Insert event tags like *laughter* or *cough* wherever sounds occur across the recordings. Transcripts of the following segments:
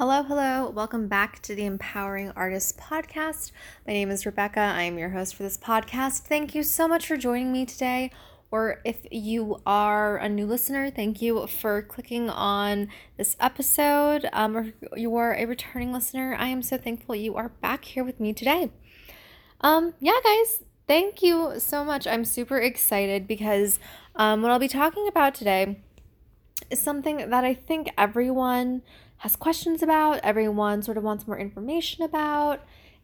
Hello, hello. Welcome back to the Empowering Artists podcast. My name is Rebecca. I am your host for this podcast. Thank you so much for joining me today. Or if you are a new listener, thank you for clicking on this episode. Um, or you are a returning listener, I am so thankful you are back here with me today. Um, yeah, guys, thank you so much. I'm super excited because um, what I'll be talking about today is something that I think everyone has questions about, everyone sort of wants more information about.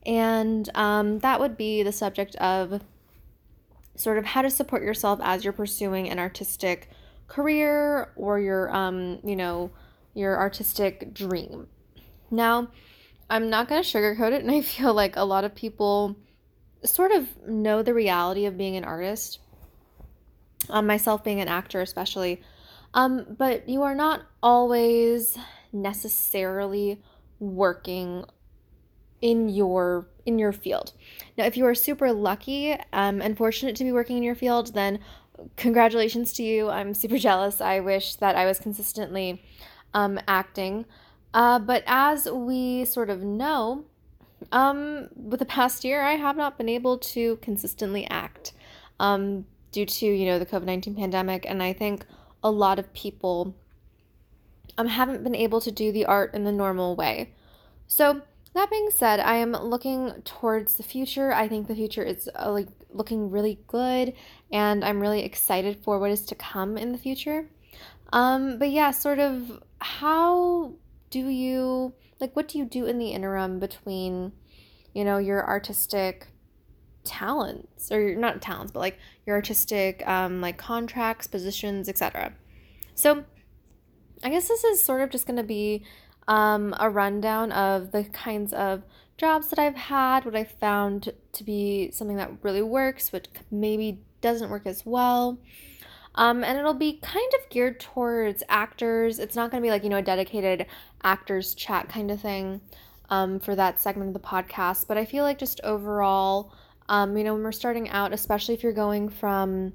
And um, that would be the subject of sort of how to support yourself as you're pursuing an artistic career or your, um, you know, your artistic dream. Now, I'm not going to sugarcoat it, and I *laughs* feel like a lot of people sort of know the reality of being an artist. Um, myself being an actor, especially. Um, but you are not always necessarily working in your in your field. Now, if you are super lucky um, and fortunate to be working in your field, then congratulations to you. I'm super *laughs* jealous. I wish that I was consistently um, acting. Uh, but as we sort of know, um, with the past year, I have not been able to consistently act um, due to you know the COVID nineteen pandemic, and I think a lot of people um, haven't been able to do the art in the normal way. So, that being said, I am looking towards the future. I think the future is uh, like looking really good, and I'm really excited for what is to come in the future. Um, but yeah, sort of how do you like what do you do in the interim between, you know, your artistic talents or not talents, but like your artistic um, like contracts, positions, etc. So I guess this is sort of just going to be um, a rundown of the kinds of jobs that I've had, what I found to be something that really works, what maybe doesn't work as well. Um, and it'll be kind of geared towards actors. It's not going to be like, you know, a dedicated actors chat kind of thing um, for that segment of the podcast. But I feel like just overall, um, you know, when we're starting out, especially if you're going from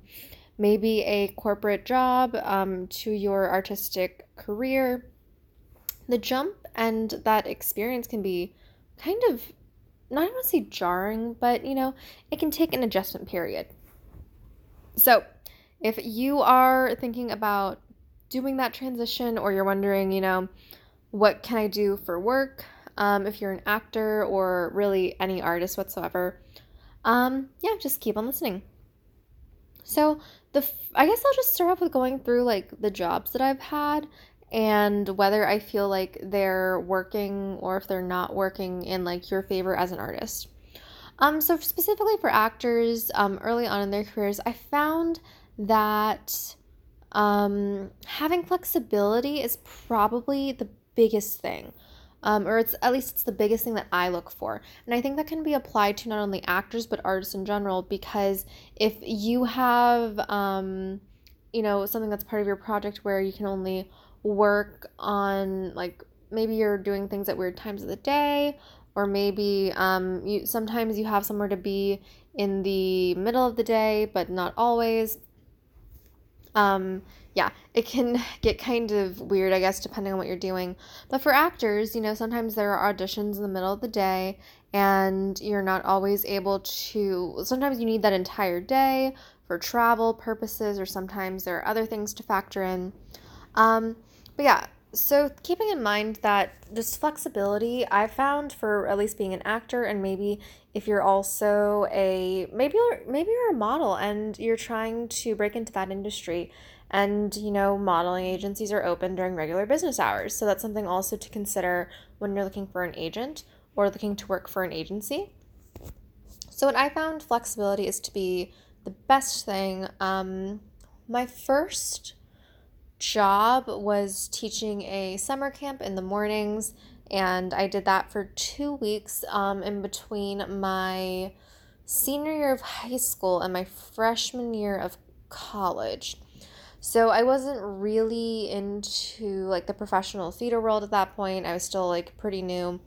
maybe a corporate job um, to your artistic career, the jump and that experience can be kind of not to say jarring, but you know, it can take an adjustment period. So, if you are thinking about doing that transition or you're wondering, you know, what can I do for work? Um, if you're an actor or really any artist whatsoever, um, yeah, just keep on listening. So, the I guess I'll just start off with going through like the jobs that I've had and whether I feel like they're working or if they're not working in like your favor as an artist. Um, so specifically for actors, um, early on in their careers, I found that um, having flexibility is probably the biggest thing. Um, or it's at least it's the biggest thing that I look for. And I think that can be applied to not only actors but artists in general because if you have um, you know something that's part of your project where you can only work on like maybe you're doing things at weird times of the day or maybe um, you sometimes you have somewhere to be in the middle of the day but not always. Um, yeah it can *laughs* get kind of weird i guess depending on what you're doing. But for actors you know sometimes there are auditions in the middle of the day and you're not always able to sometimes you need that entire day for travel purposes or sometimes there are other things to factor in. Um, but yeah, so keeping in mind that this flexibility I found for at least being an actor and maybe if you're also a maybe you're, maybe you're a model and you're trying to break into that industry and you know modeling agencies are open during regular business hours. So that's something also to consider when you're looking for an agent or looking to work for an agency. So what i found flexibility is to be the best thing. Um, my first job was teaching a summer camp in the mornings, and I did that for two weeks um, in between my senior year of high school and my freshman year of college. So I wasn't really into like the professional theater world at that point. I was still like pretty new.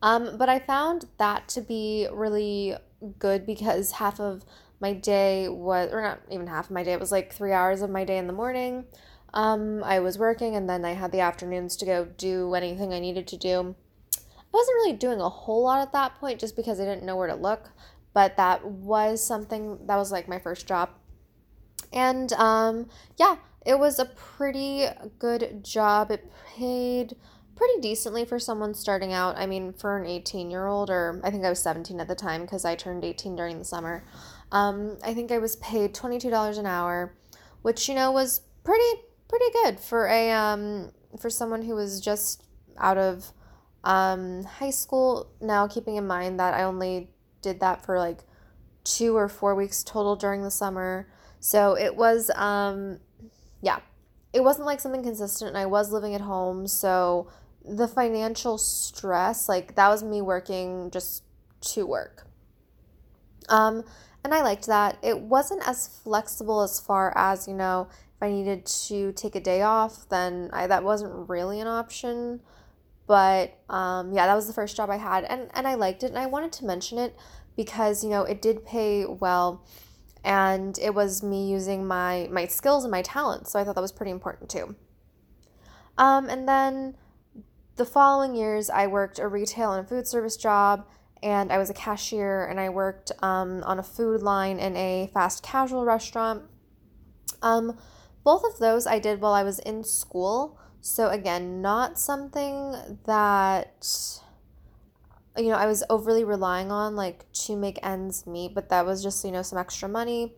Um, but I found that to be really good because half of my day was, or not even half of my day, it was like three hours of my day in the morning Um, I was working and then I had the afternoons to go do anything I needed to do. I wasn't really doing a whole lot at that point just because I didn't know where to look, but that was something that was like my first job. And um, yeah, it was a pretty good job. It paid pretty decently for someone starting out. I mean, for an 18 year old, or I think I was 17 at the time because I turned 18 during the summer. Um, I think I was paid $22 an hour, which, you know, was pretty, pretty good for a, um, for someone who was just out of, um, high school. Now, keeping in mind that I only did that for like two or four weeks total during the summer. So it was, um, yeah, it wasn't like something consistent. And I was living at home. So the financial stress, like that was me working just to work. Um, and I liked that. It wasn't as flexible as far as, you know, if I needed to take a day off, then I, that wasn't really an option. But um, yeah, that was the first job I had, and, and I liked it. And I wanted to mention it because, you know, it did pay well and it was me using my, my skills and my talents. So I thought that was pretty important too. Um, and then the following years, I worked a retail and food service job, and I was a cashier, and I worked um, on a food line in a fast casual restaurant. Um, both of those I did while I was in school. So, again, not something that, you know, I was overly relying on, like, to make ends meet, but that was just, you know, some extra money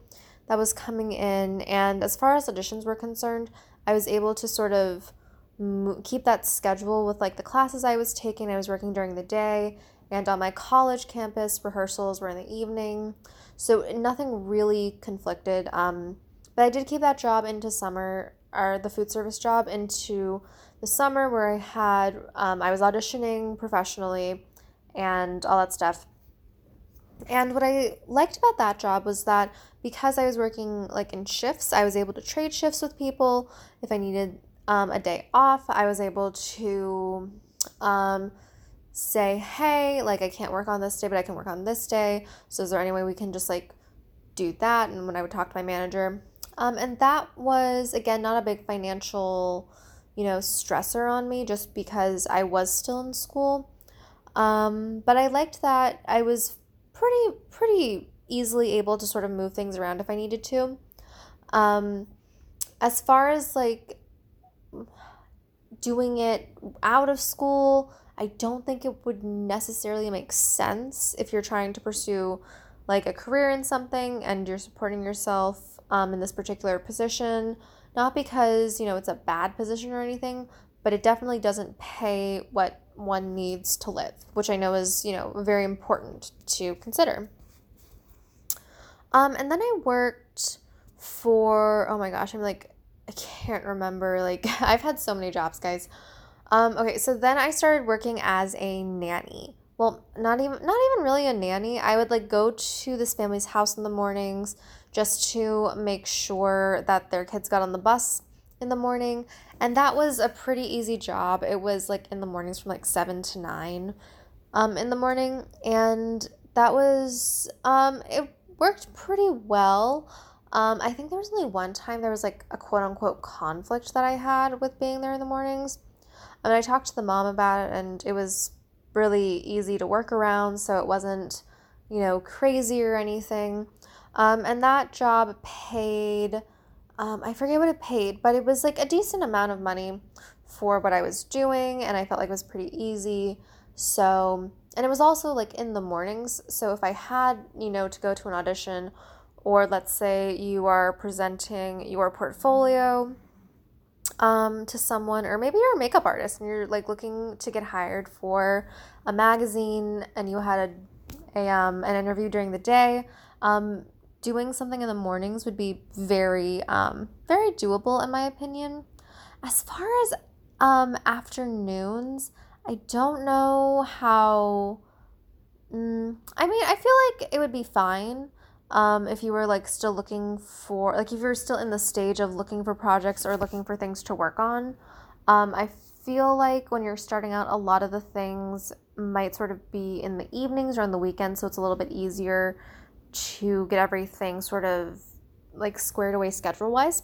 that was coming in. And as far as auditions were concerned, I was able to sort of keep that schedule with like the classes I was taking. I was working during the day, and on my college campus, rehearsals were in the evening. So nothing really conflicted. Um, but I did keep that job into summer, or the food service job into the summer where I had, um, I was auditioning professionally and all that stuff. And what I liked about that job was that because I was working like in shifts, I was able to trade shifts with people if I needed um, a day off, I was able to um, say, hey, like I can't work on this day, but I can work on this day. So is there any way we can just like do that? And when I would talk to my manager, um, and that was again not a big financial, you know, stressor on me just because I was still in school. Um, but I liked that I was pretty pretty easily able to sort of move things around if I needed to. Um, as far as like doing it out of school, I don't think it would necessarily make sense if you're trying to pursue like a career in something and you're supporting yourself um, in this particular position. Not because, you know, it's a bad position or anything, but it definitely doesn't pay what one needs to live, which I know is, you know, very important to consider. Um, and then I worked for, oh my gosh, I'm like I can't remember. Like, *laughs* I've had so many jobs, guys. Um, okay, so then I started working as a nanny. Well, not even not even really a nanny. I would like go to this family's house in the mornings just to make sure that their kids got on the bus in the morning. And that was a pretty easy job. It was like in the mornings from like 7 to 9 um, in the morning. And that was, um, it worked pretty well. Um, I think there was only one time there was like a quote unquote conflict that I had with being there in the mornings. I mean, I talked to the mom about it and it was really easy to work around, so it wasn't, you know, crazy or anything. Um, and that job paid, um, I forget what it paid, but it was like a decent amount of money for what I was doing, and I felt like it was pretty easy. So, and it was also like in the mornings. So if I had, you know, to go to an audition or let's say you are presenting your portfolio um, to someone, or maybe you're a makeup artist and you're like looking to get hired for a magazine and you had a, a um, an interview during the day. Um, doing something in the mornings would be very um, very doable in my opinion. As far as um, afternoons, I don't know how. Mm, I mean, I feel like it would be fine um, if you were like still looking for like if you're still in the stage of looking for projects or looking for things to work on um, i feel like when you're starting out a lot of the things might sort of be in the evenings or on the weekends so it's a little bit easier to get everything sort of like squared away schedule wise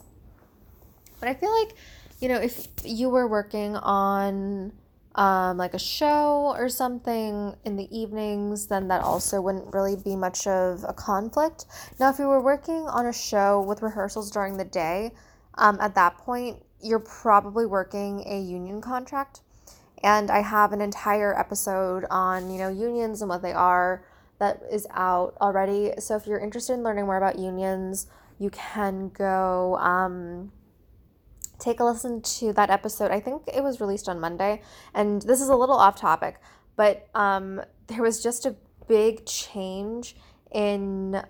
But I feel like, you know, if you were working on um, like a show or something in the evenings, then that also wouldn't really be much of a conflict. Now, if you were working on a show with rehearsals during the day, um, at that point, you're probably working a union contract. And I have an entire episode on, you know, unions and what they are that is out already. So if you're interested in learning more about unions, you can go um, take a listen to that episode. I think it was released on Monday. And this is a little off topic, but um, there was just a big change in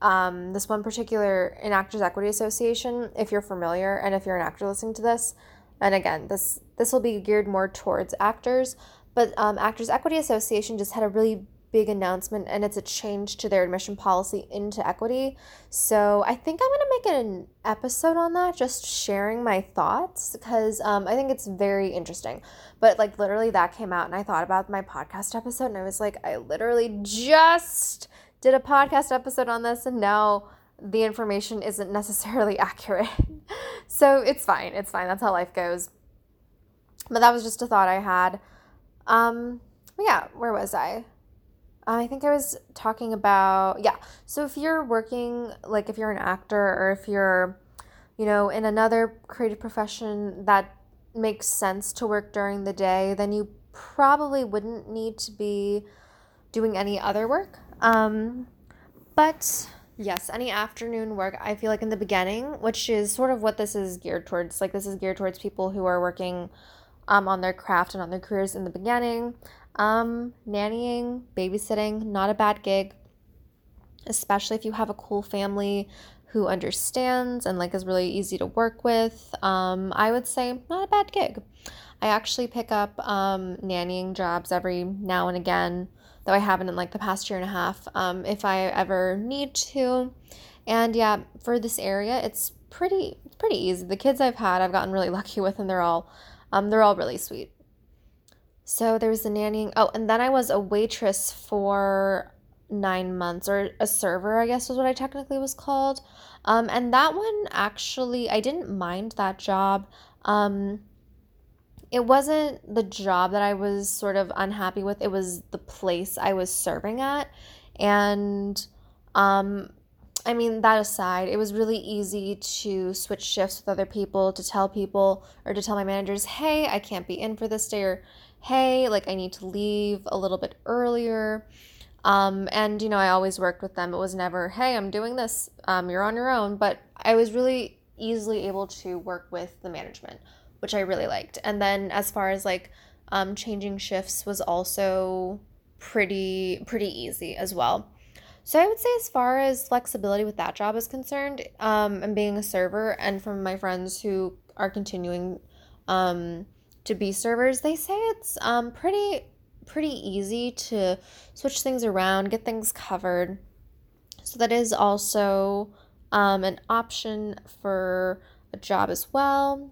um, this one particular in Actors Equity Association. If you're familiar, and if you're an actor listening to this, and again, this this will be geared more towards actors. But um, Actors Equity Association just had a really big announcement and it's a change to their admission policy into equity. So I think I'm going to make an episode on that, just sharing my thoughts because um, I think it's very interesting. But like literally that came out and I thought about my podcast episode and I was like, I literally just did a podcast episode on this and now the information isn't necessarily *laughs* accurate. so it's fine. It's fine. That's how life goes. But that was just a thought I had. Um, yeah, where was I? I think I was talking about, yeah. So if you're working, like if you're an actor or if you're, you know, in another creative profession that makes sense to work during the day, then you probably wouldn't need to be doing any other work. Um, but yes, any afternoon work, I feel like in the beginning, which is sort of what this is geared towards. Like this is geared towards people who are working um, on their craft and on their careers in the beginning. Um, nannying, babysitting, not a bad gig, especially if you have a cool family who understands and like is really easy to work with. Um, I would say not a bad gig. I actually pick up um, nannying jobs every now and again, though I haven't in like the past year and a half, um, if I ever need to. And yeah, for this area, it's pretty pretty easy. The kids I've had, I've gotten really *laughs* lucky with, and they're all um, they're all really sweet. So there was the nannying. Oh, and then I was a waitress for nine months, or a server, I guess was what I technically was called. Um, and that one actually, I didn't mind that job. Um, it wasn't the job that I was sort of unhappy with, it was the place I was serving at. And um, I mean, that aside, it was really easy to switch shifts with other people, to tell people or to tell my managers, hey, I can't be in for this day, or hey, like I need to leave a little bit earlier. Um, and, you know, I always worked with them. It was never, hey, I'm doing this, um, you're on your own. But I was really easily able to work with the management, which I really liked. And then as far as like um, changing shifts was also pretty pretty easy as well. So I would say as far as flexibility with that job is concerned, um, and being a server, and from my friends who are continuing um, to be servers, they say it's um, pretty pretty easy to switch things around, get things covered. So that is also um, an option for a job as well.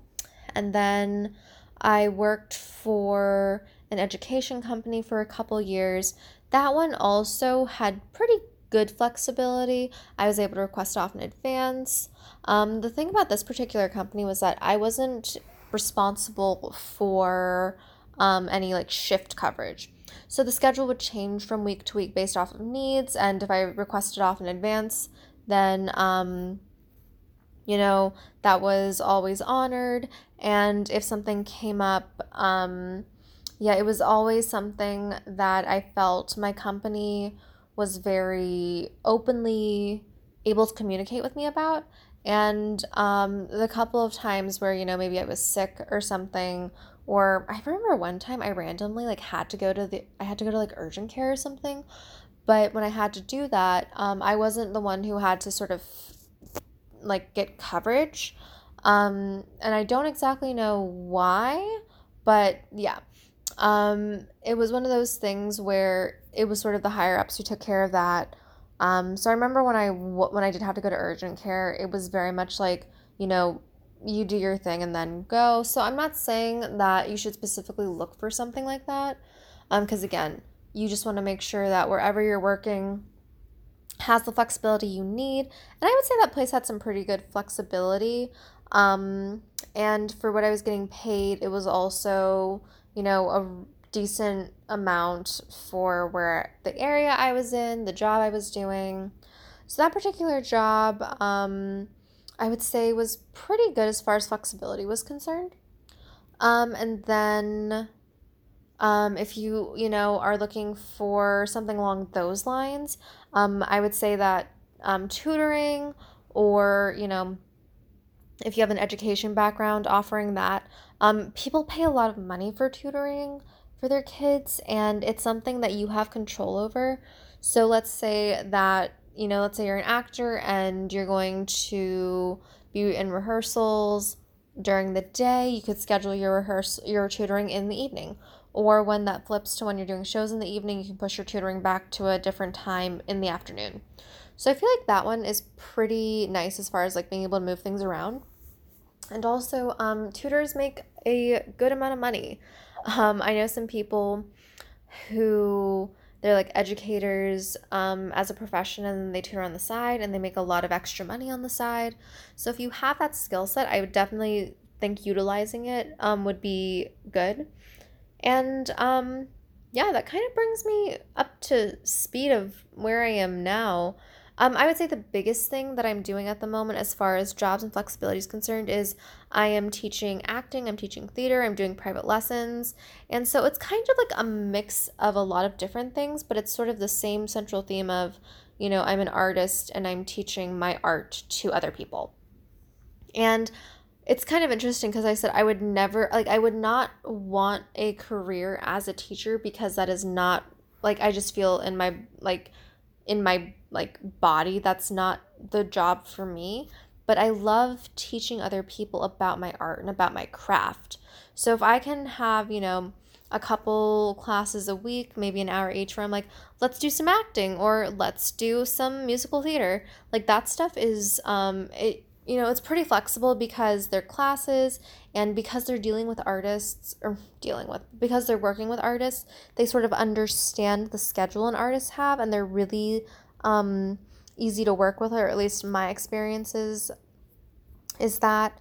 And then I worked for an education company for a couple years. That one also had pretty good flexibility. I was able to request off in advance. Um, the thing about this particular company was that I wasn't responsible for um, any like shift coverage. So the schedule would change from week to week based off of needs, and if I requested off in advance, then um, you know that was always honored. And if something came up, um, yeah, it was always something that I felt my company was very openly able to communicate with me about. And um, the couple of times where, you know, maybe I was sick or something, or I remember one time I randomly like had to go to the, I had to go to like urgent care or something. But when I had to do that, um, I wasn't the one who had to sort of like get coverage. Um, and I don't exactly know why, but yeah. Um, it was one of those things where it was sort of the higher ups who took care of that. Um, so I remember when I when I did have to go to urgent care, it was very much like you know you do your thing and then go. So I'm not saying that you should specifically look for something like that, because um, again, you just want to make sure that wherever you're working has the flexibility you need. And I would say that place had some pretty good flexibility. Um, and for what I was getting paid, it was also, you know, a decent amount for where the area I was in, the job I was doing. So that particular job, um, I would say was pretty good as far as flexibility was concerned. Um, and then um, if you, you know, are looking for something along those lines, um, I would say that um, tutoring or, you know, if you have an education background offering that, um, people pay a lot of money for tutoring for their kids and it's something that you have control over. So let's say that, you know, let's say you're an actor and you're going to be in rehearsals during the day, you could schedule your rehearsal your tutoring in the evening or when that flips to when you're doing shows in the evening, you can push your tutoring back to a different time in the afternoon. So I feel like that one is pretty nice as far as like being able to move things around. And also, um, tutors make a good amount of money. Um, I know some people who they're like educators um, as a profession and they tutor on the side and they make a lot of extra money on the side. So if you have that skill set, I would definitely think utilizing it um, would be good. And um, yeah, that kind of brings me up to speed of where I am now. Um, I would say the biggest thing that I'm doing at the moment, as far as jobs and flexibility is concerned, is I am teaching acting, I'm teaching theater, I'm doing private lessons. And so it's kind of like a mix of a lot of different things, but it's sort of the same central theme of, you know, I'm an artist and I'm teaching my art to other people. And it's kind of interesting because I said I would never like I would not want a career as a teacher because that is not like I just feel in my like in my like body that's not the job for me but I love teaching other people about my art and about my craft. So if I can have, you know, a couple classes a week, maybe an hour each, where I'm like, let's do some acting or let's do some musical theater. Like that stuff is, um, it you know, it's pretty flexible because they're classes and because they're dealing with artists or dealing with because they're working with artists, they sort of understand the schedule an artists have and they're really um, easy to work with, or at least my experiences is that.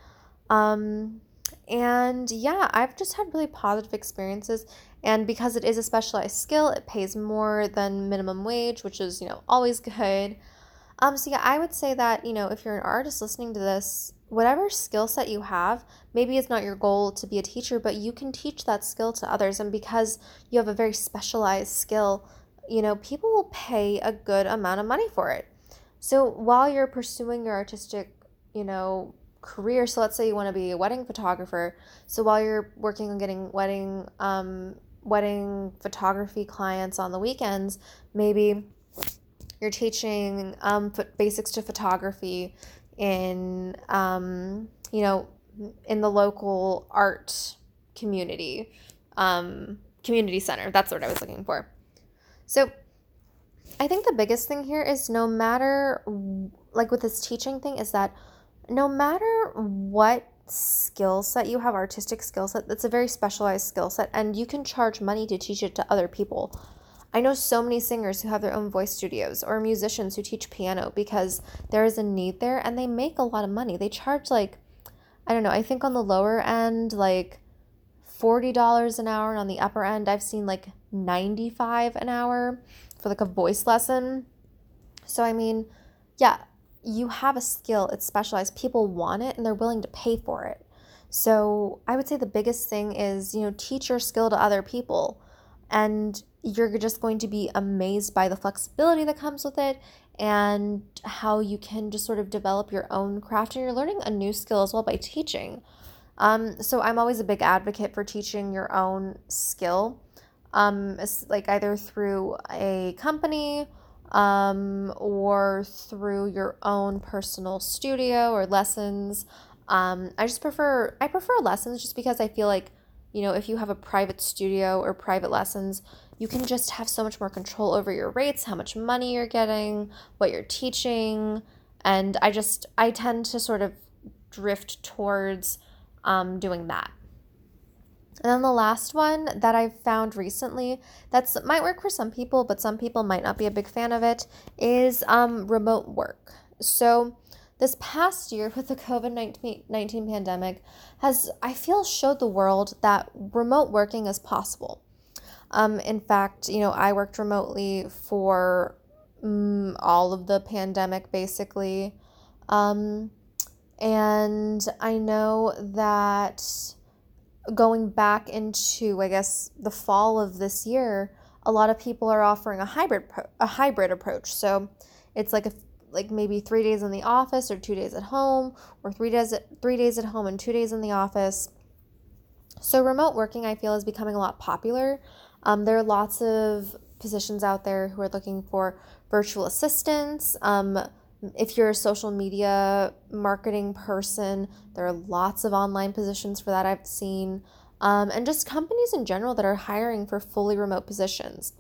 Um, and yeah, I've just had really positive experiences. And because it is a specialized skill, it pays more than minimum wage, which is, you know, always good. Um, so yeah, I would say that, you know, if you're an artist listening to this, whatever skill set you have, maybe it's not your goal to be a teacher, but you can teach that skill to others. And because you have a very specialized skill, you know, people will pay a good amount of money for it. So while you're pursuing your artistic, you know, career, so let's say you want to be a wedding photographer. So while you're working on getting wedding, um, wedding photography clients on the weekends, maybe you're teaching um, basics to photography in, um, you know, in the local art community, um, community center. That's what I was looking for. So I think the biggest thing here is no matter, like with this teaching thing, is that no matter what skill set you have, artistic skill set, that's a very specialized skill set, and you can charge money to teach it to other people. I know so many singers who have their own voice studios or musicians who teach piano because there is a need there and they make a lot of money. They charge like, I don't know, I think on the lower end, like $40 an hour, and on the upper end, I've seen like 95 an hour for like a voice lesson. So, I mean, yeah, you have a skill, it's specialized, people want it and they're willing to pay for it. So, I would say the biggest thing is, you know, teach your skill to other people and you're just going to be amazed by the flexibility that comes with it and how you can just sort of develop your own craft and you're learning a new skill as well by teaching. Um, so I'm always a big advocate for teaching your own skill, um, like either through a company um, or through your own personal studio or lessons. Um, I just prefer I prefer lessons just because I feel like you know, if you have a private studio or private lessons, you can just have so much more control over your rates, how much money you're getting, what you're teaching. And I just, I tend to sort of drift towards um, doing that. And then the last one that I've found recently that's might work for some people, but some people might not be a big fan of it, is um, remote work. So this past year *laughs* with the COVID 19 pandemic has, I feel, showed the world that remote working is possible. Um, in fact, you know, I worked remotely for um, all of the pandemic basically. Um, and I know that going back into, I guess, the fall of this year, a lot of people are offering a hybrid a hybrid approach. So it's like a like maybe three days in the office or two days at home, or three days at, three days at home and two days in the office. So remote working, I feel, is becoming a lot popular. Um, there are lots of positions out there who are looking for virtual assistants. Um, if you're a social media marketing person, there are lots of online positions for that I've seen. Um, and just companies in general that are hiring for fully remote positions.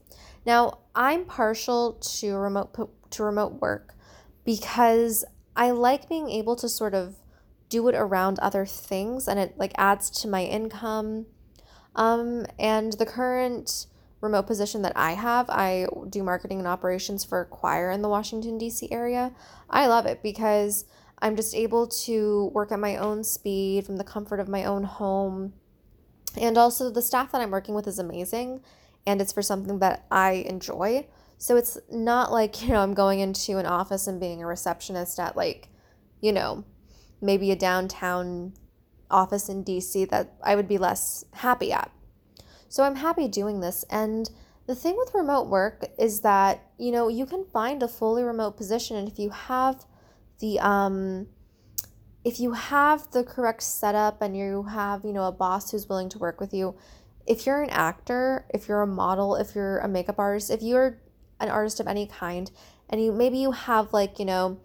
Now, I'm partial to remote to remote work because I like being able to sort of do it around other things and it like adds to my income. Um, and the current remote position that I have, I do marketing and operations for a choir in the Washington, D.C. area. I love it because I'm just able to work at my own speed from the comfort of my own home. And also, the staff that I'm working with is amazing and it's for something that I enjoy. So it's not like, you know, I'm going into an office and being a receptionist at like, you know, maybe a downtown office in DC that I would be less happy at. So I'm happy doing this. And the thing with remote work is that, you know, you can find a fully remote position and if you have the um if you have the correct setup and you have, you know, a boss who's willing to work with you, if you're an actor, if you're a model, if you're a makeup artist, if you're an artist of any kind and you maybe you have like, you know,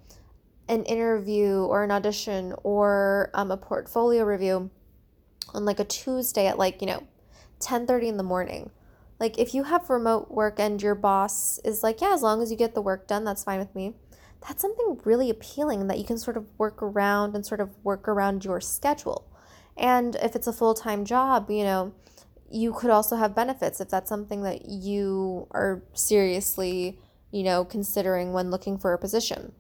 an interview or an audition or um, a portfolio review on like a Tuesday at like, you know, 10:30 in the morning. Like if you have remote work and your boss is like, yeah, as long as you get the work done, that's fine with me. That's something really appealing that you can sort of work around and sort of work around your schedule. And if it's a full-time job, you know, you could also have benefits if that's something that you are seriously, you know, considering when looking for a position.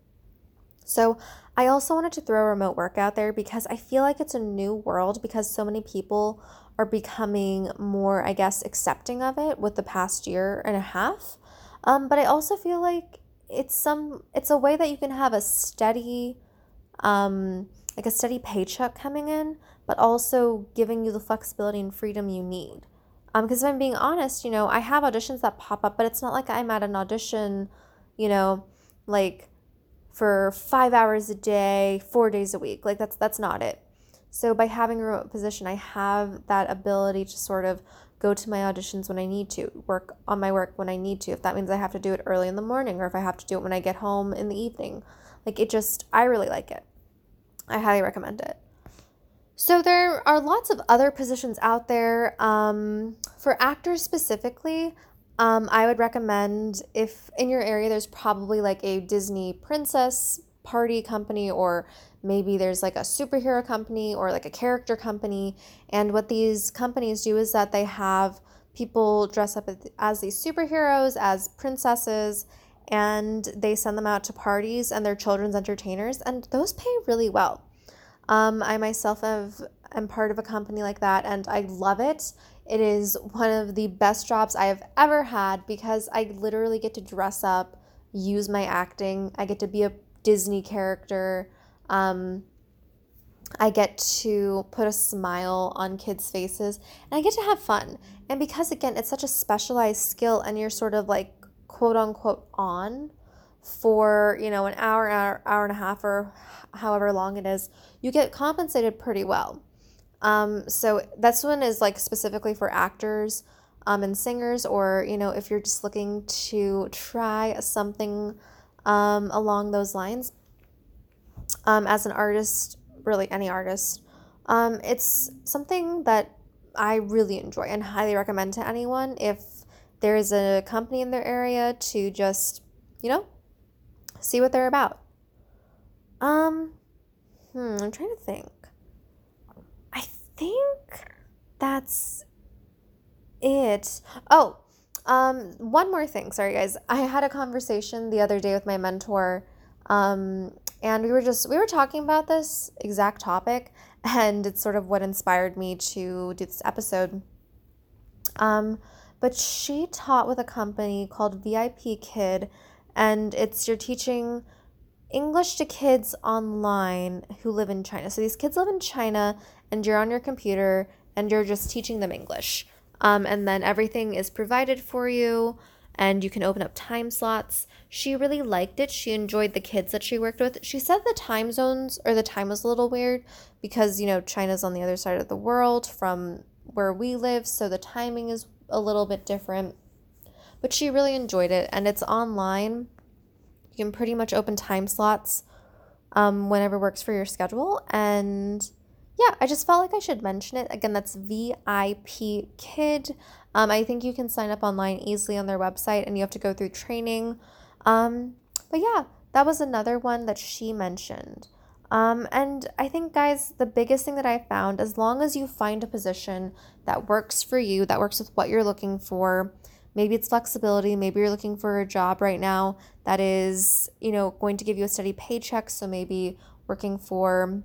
So, I also wanted to throw remote work out there because I feel like it's a new world because so many people are becoming more, I guess, accepting of it with the past year and a half. Um, but I also feel like it's some it's a way that you can have a steady um, like a steady paycheck coming in, but also giving you the flexibility and freedom you need. Um, because if I'm being honest, you know, I have auditions that pop up, but it's not like I'm at an audition, you know, like for five hours a day, four days a week. Like that's that's not it. So by having a remote position, I have that ability to sort of go to my auditions when I need to, work on my work when I need to. If that means I have to do it early in the morning or if I have to do it when I get home in the evening. Like it just I really like it. I highly recommend it. So there are lots of other positions out there. Um, for actors specifically, um, I would recommend if in your area there's probably like a Disney princess party company or maybe there's like a superhero company or like a character company. And what these companies do is that they have people dress up as these superheroes, as princesses, and they send them out to parties and they're children's entertainers, and those pay really well. Um, I myself have am part of a company like that, and I love it. It is one of the best jobs I have ever had because I literally get to dress up, use my acting. I get to be a Disney character. Um, I get to put a smile on kids' faces and I get to have fun. And because, again, it's such a specialized skill and you're sort of like quote unquote on for, you know, an hour, hour, hour and a half or however long it is, you get compensated pretty well. Um, so this one is like specifically for actors um, and singers, or you know, if you're just looking to try something um, along those lines. Um, as an artist, really any artist, um, it's something that I really enjoy and highly recommend to anyone if there is a company in their area to just, you know, see what they're about. Um, hmm, I'm trying to think. I think that's it. Oh, um, one more thing. Sorry, guys. I had a conversation the other day with my mentor, um, and we were just we were talking about this exact topic *laughs* and it's sort of what inspired me to do this episode um but she taught with a company called vip kid and it's you're teaching english to kids online who live in china so these kids live in china and you're on your computer and you're just teaching them english um, and then everything is provided for you and you can open up time slots. She really liked it. She enjoyed the kids that she worked with. She said the time zones or the time was a little weird because, you know, China's on the other side of the world from where we live, so the timing is a little bit different. But she really enjoyed it and it's online. You can pretty much open time slots um, whenever works for your schedule and yeah, I just felt like I should mention it. Again, that's VIP Kid. Um, I think you can sign up online easily on their website and you have to go through training. Um, but yeah, that was another one that she mentioned. Um, and I think, guys, the biggest thing that I found, as long as you find a position that works for you, that works with what you're looking for, maybe it's flexibility, maybe you're looking for a job right now that is, you know, going to give you a steady paycheck. So maybe working for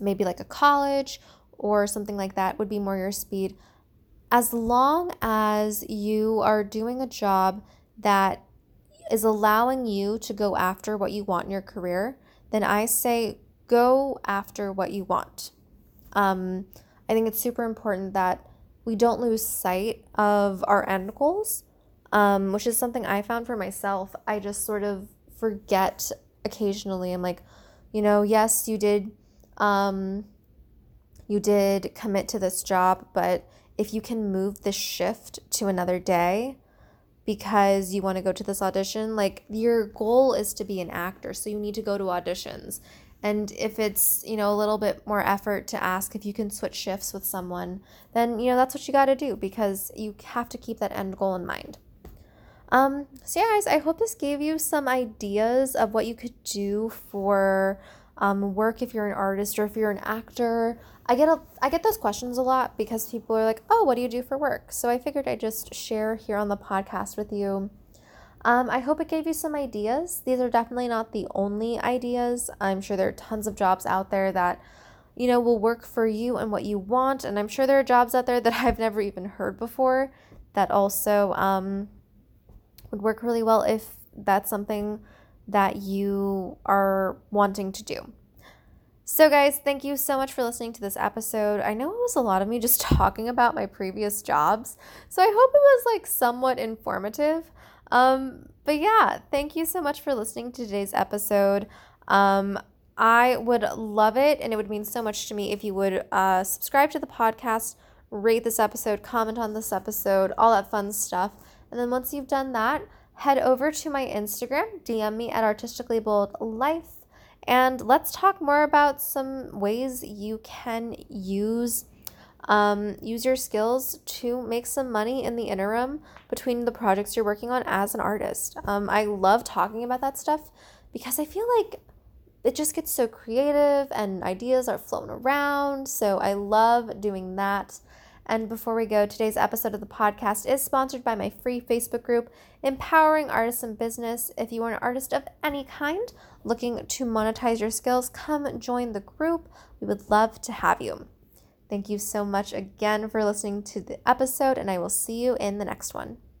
maybe like a college or something like that would be more your speed. As long as you are doing a job that is allowing you to go after what you want in your career, then I say go after what you want. Um, I think it's super important that we don't lose sight of our end goals, um, which is something I found for myself. I just sort of forget occasionally. I'm like, you know, yes, you did um, you did commit to this job, but if you can move the shift to another day because you want to go to this audition, like your goal is to be an actor, so you need to go to auditions. And if it's, you know, a little bit more effort to ask if you can switch shifts with someone, then, you know, that's what you got to do because you have to keep that end goal in mind. Um, so, yeah, guys, I hope this gave you some ideas of what you could do for um, work if you're an artist or if you're an actor. I get a I get those questions a lot because people are like, "Oh, what do you do for work?" So I figured I'd just share here on the podcast with you. Um, I hope it gave you some ideas. These are definitely not the only ideas. I'm sure there are tons of jobs out there that you know will work for you and what you want, and I'm sure there are jobs out there that *laughs* I've never even heard before that also um, would work really well if that's something that you are wanting to do. So, guys, thank you so much for listening to this episode. I know it was a lot of me just *laughs* talking about my previous jobs, so I hope it was like somewhat informative. Um, but yeah, thank you so much for listening to today's episode. Um, I would love it, and it would mean so much to me if you would uh, subscribe to the podcast, rate this episode, comment on this episode, all that fun stuff. And then once you've done that, head over to my Instagram, DM me at artistically bold life, and let's talk more about some ways you can use um, use your skills to make some money in the interim between the projects you're working on as an artist. Um, I love talking about that stuff because I feel like it just gets so creative and ideas are flown around. So I love doing that. And before we go, today's episode of the podcast is sponsored by my free Facebook group, Empowering Artists in Business. If you are an artist of any kind looking to monetize your skills, come join the group. We would love to have you. Thank you so much again for listening to the episode, and I will see you in the next one.